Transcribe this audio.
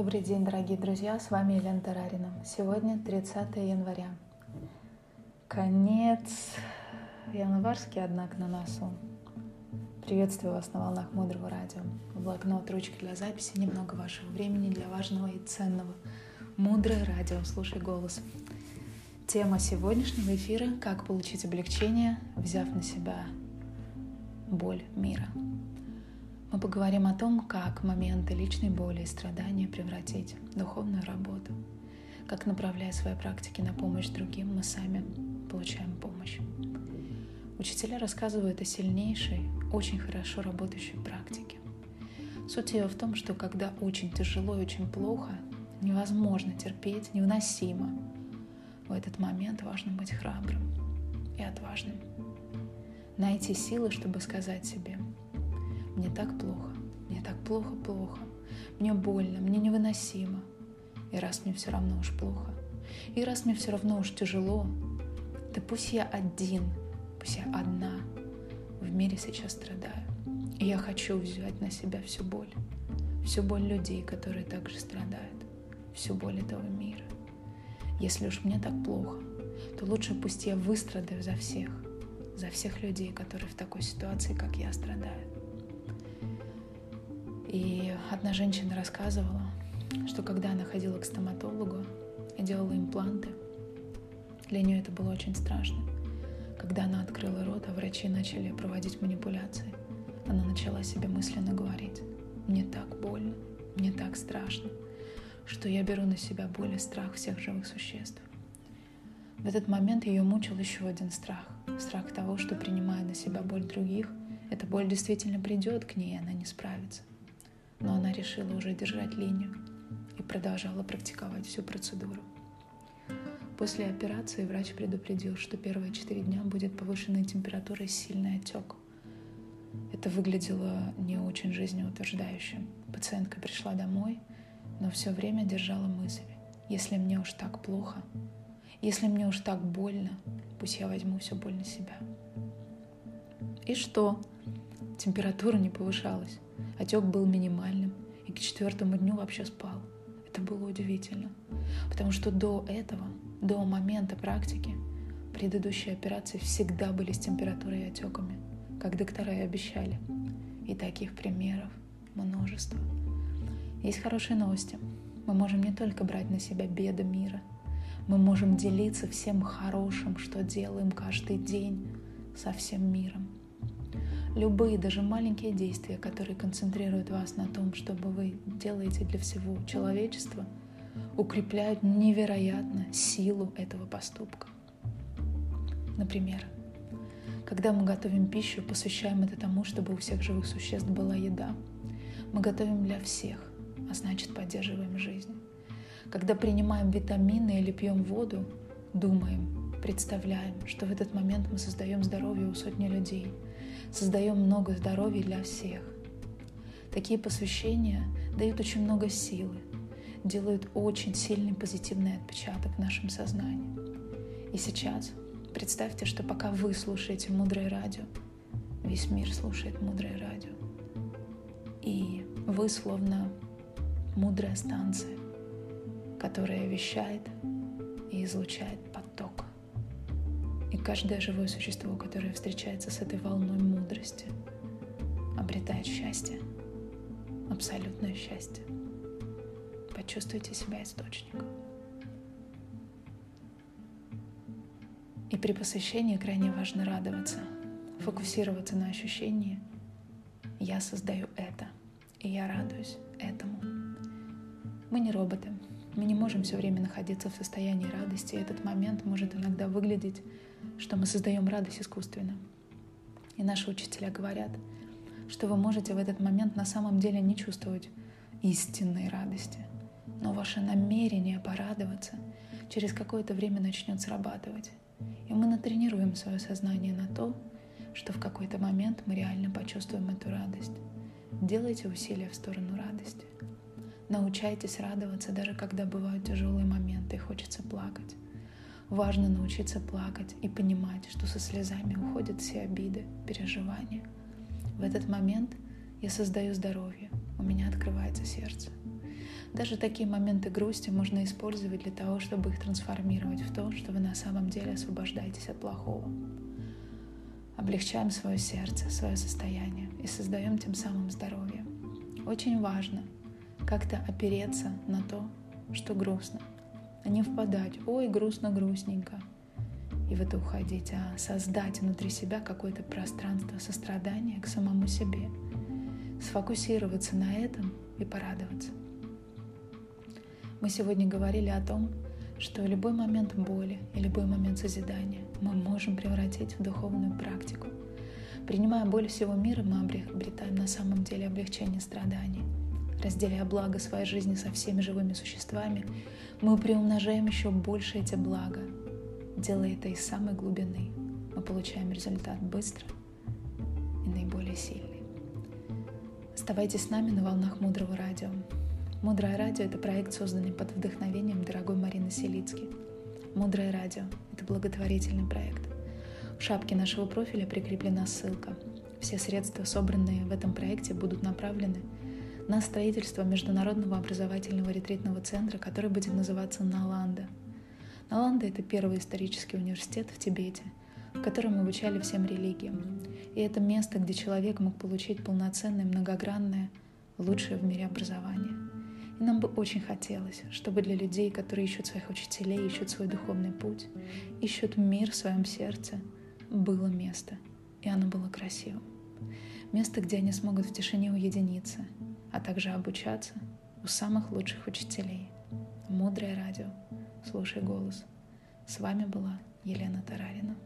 Добрый день, дорогие друзья, с вами Елена Тарарина. Сегодня 30 января. Конец январский, однако, на носу. Приветствую вас на волнах Мудрого Радио. Блокнот, ручка для записи, немного вашего времени для важного и ценного. Мудрое Радио, слушай голос. Тема сегодняшнего эфира – как получить облегчение, взяв на себя боль мира. Мы поговорим о том, как моменты личной боли и страдания превратить в духовную работу, как, направляя свои практики на помощь другим, мы сами получаем помощь. Учителя рассказывают о сильнейшей, очень хорошо работающей практике. Суть ее в том, что когда очень тяжело и очень плохо, невозможно терпеть, невыносимо. В этот момент важно быть храбрым и отважным. Найти силы, чтобы сказать себе – мне так плохо, мне так плохо-плохо, мне больно, мне невыносимо. И раз мне все равно уж плохо, и раз мне все равно уж тяжело, да пусть я один, пусть я одна в мире сейчас страдаю. И я хочу взять на себя всю боль, всю боль людей, которые также страдают, всю боль этого мира. Если уж мне так плохо, то лучше пусть я выстрадаю за всех, за всех людей, которые в такой ситуации, как я, страдают. Одна женщина рассказывала, что когда она ходила к стоматологу и делала импланты, для нее это было очень страшно. Когда она открыла рот, а врачи начали проводить манипуляции, она начала себе мысленно говорить, мне так больно, мне так страшно, что я беру на себя боль и страх всех живых существ. В этот момент ее мучил еще один страх. Страх того, что принимая на себя боль других, эта боль действительно придет к ней, и она не справится но она решила уже держать линию и продолжала практиковать всю процедуру. После операции врач предупредил, что первые четыре дня будет повышенная температура и сильный отек. Это выглядело не очень жизнеутверждающим. Пациентка пришла домой, но все время держала мысль, если мне уж так плохо, если мне уж так больно, пусть я возьму всю боль на себя. И что? Температура не повышалась. Отек был минимальным, и к четвертому дню вообще спал. Это было удивительно, потому что до этого, до момента практики, предыдущие операции всегда были с температурой и отеками, как доктора и обещали. И таких примеров множество. Есть хорошие новости. Мы можем не только брать на себя беды мира, мы можем делиться всем хорошим, что делаем каждый день со всем миром. Любые, даже маленькие действия, которые концентрируют вас на том, чтобы вы делаете для всего человечества, укрепляют невероятно силу этого поступка. Например, когда мы готовим пищу, посвящаем это тому, чтобы у всех живых существ была еда. Мы готовим для всех, а значит поддерживаем жизнь. Когда принимаем витамины или пьем воду, думаем, представляем, что в этот момент мы создаем здоровье у сотни людей – создаем много здоровья для всех. Такие посвящения дают очень много силы, делают очень сильный позитивный отпечаток в нашем сознании. И сейчас представьте, что пока вы слушаете мудрое радио, весь мир слушает мудрое радио. И вы словно мудрая станция, которая вещает и излучает каждое живое существо, которое встречается с этой волной мудрости, обретает счастье, абсолютное счастье. Почувствуйте себя источником. И при посвящении крайне важно радоваться, фокусироваться на ощущении «я создаю это, и я радуюсь этому». Мы не роботы, мы не можем все время находиться в состоянии радости, и этот момент может иногда выглядеть что мы создаем радость искусственно. И наши учителя говорят, что вы можете в этот момент на самом деле не чувствовать истинной радости, но ваше намерение порадоваться через какое-то время начнет срабатывать. И мы натренируем свое сознание на то, что в какой-то момент мы реально почувствуем эту радость. Делайте усилия в сторону радости. Научайтесь радоваться, даже когда бывают тяжелые моменты и хочется плакать. Важно научиться плакать и понимать, что со слезами уходят все обиды, переживания. В этот момент я создаю здоровье, у меня открывается сердце. Даже такие моменты грусти можно использовать для того, чтобы их трансформировать в то, что вы на самом деле освобождаетесь от плохого. Облегчаем свое сердце, свое состояние и создаем тем самым здоровье. Очень важно как-то опереться на то, что грустно, а не впадать «Ой, грустно, грустненько», и в это уходить, а создать внутри себя какое-то пространство сострадания к самому себе, сфокусироваться на этом и порадоваться. Мы сегодня говорили о том, что любой момент боли и любой момент созидания мы можем превратить в духовную практику. Принимая боль всего мира, мы обретаем на самом деле облегчение страданий. Разделяя благо своей жизни со всеми живыми существами, мы приумножаем еще больше эти блага, Делая это из самой глубины, мы получаем результат быстро и наиболее сильный. Оставайтесь с нами на волнах Мудрого Радио. Мудрое Радио — это проект, созданный под вдохновением дорогой Марины Селицки. Мудрое Радио — это благотворительный проект. В шапке нашего профиля прикреплена ссылка. Все средства, собранные в этом проекте, будут направлены на строительство Международного образовательного ретритного центра, который будет называться «Наланда», Наланда — это первый исторический университет в Тибете, в котором обучали всем религиям. И это место, где человек мог получить полноценное, многогранное, лучшее в мире образование. И нам бы очень хотелось, чтобы для людей, которые ищут своих учителей, ищут свой духовный путь, ищут мир в своем сердце, было место, и оно было красивым. Место, где они смогут в тишине уединиться, а также обучаться у самых лучших учителей. Мудрое радио. Слушай голос. С вами была Елена Тарарина.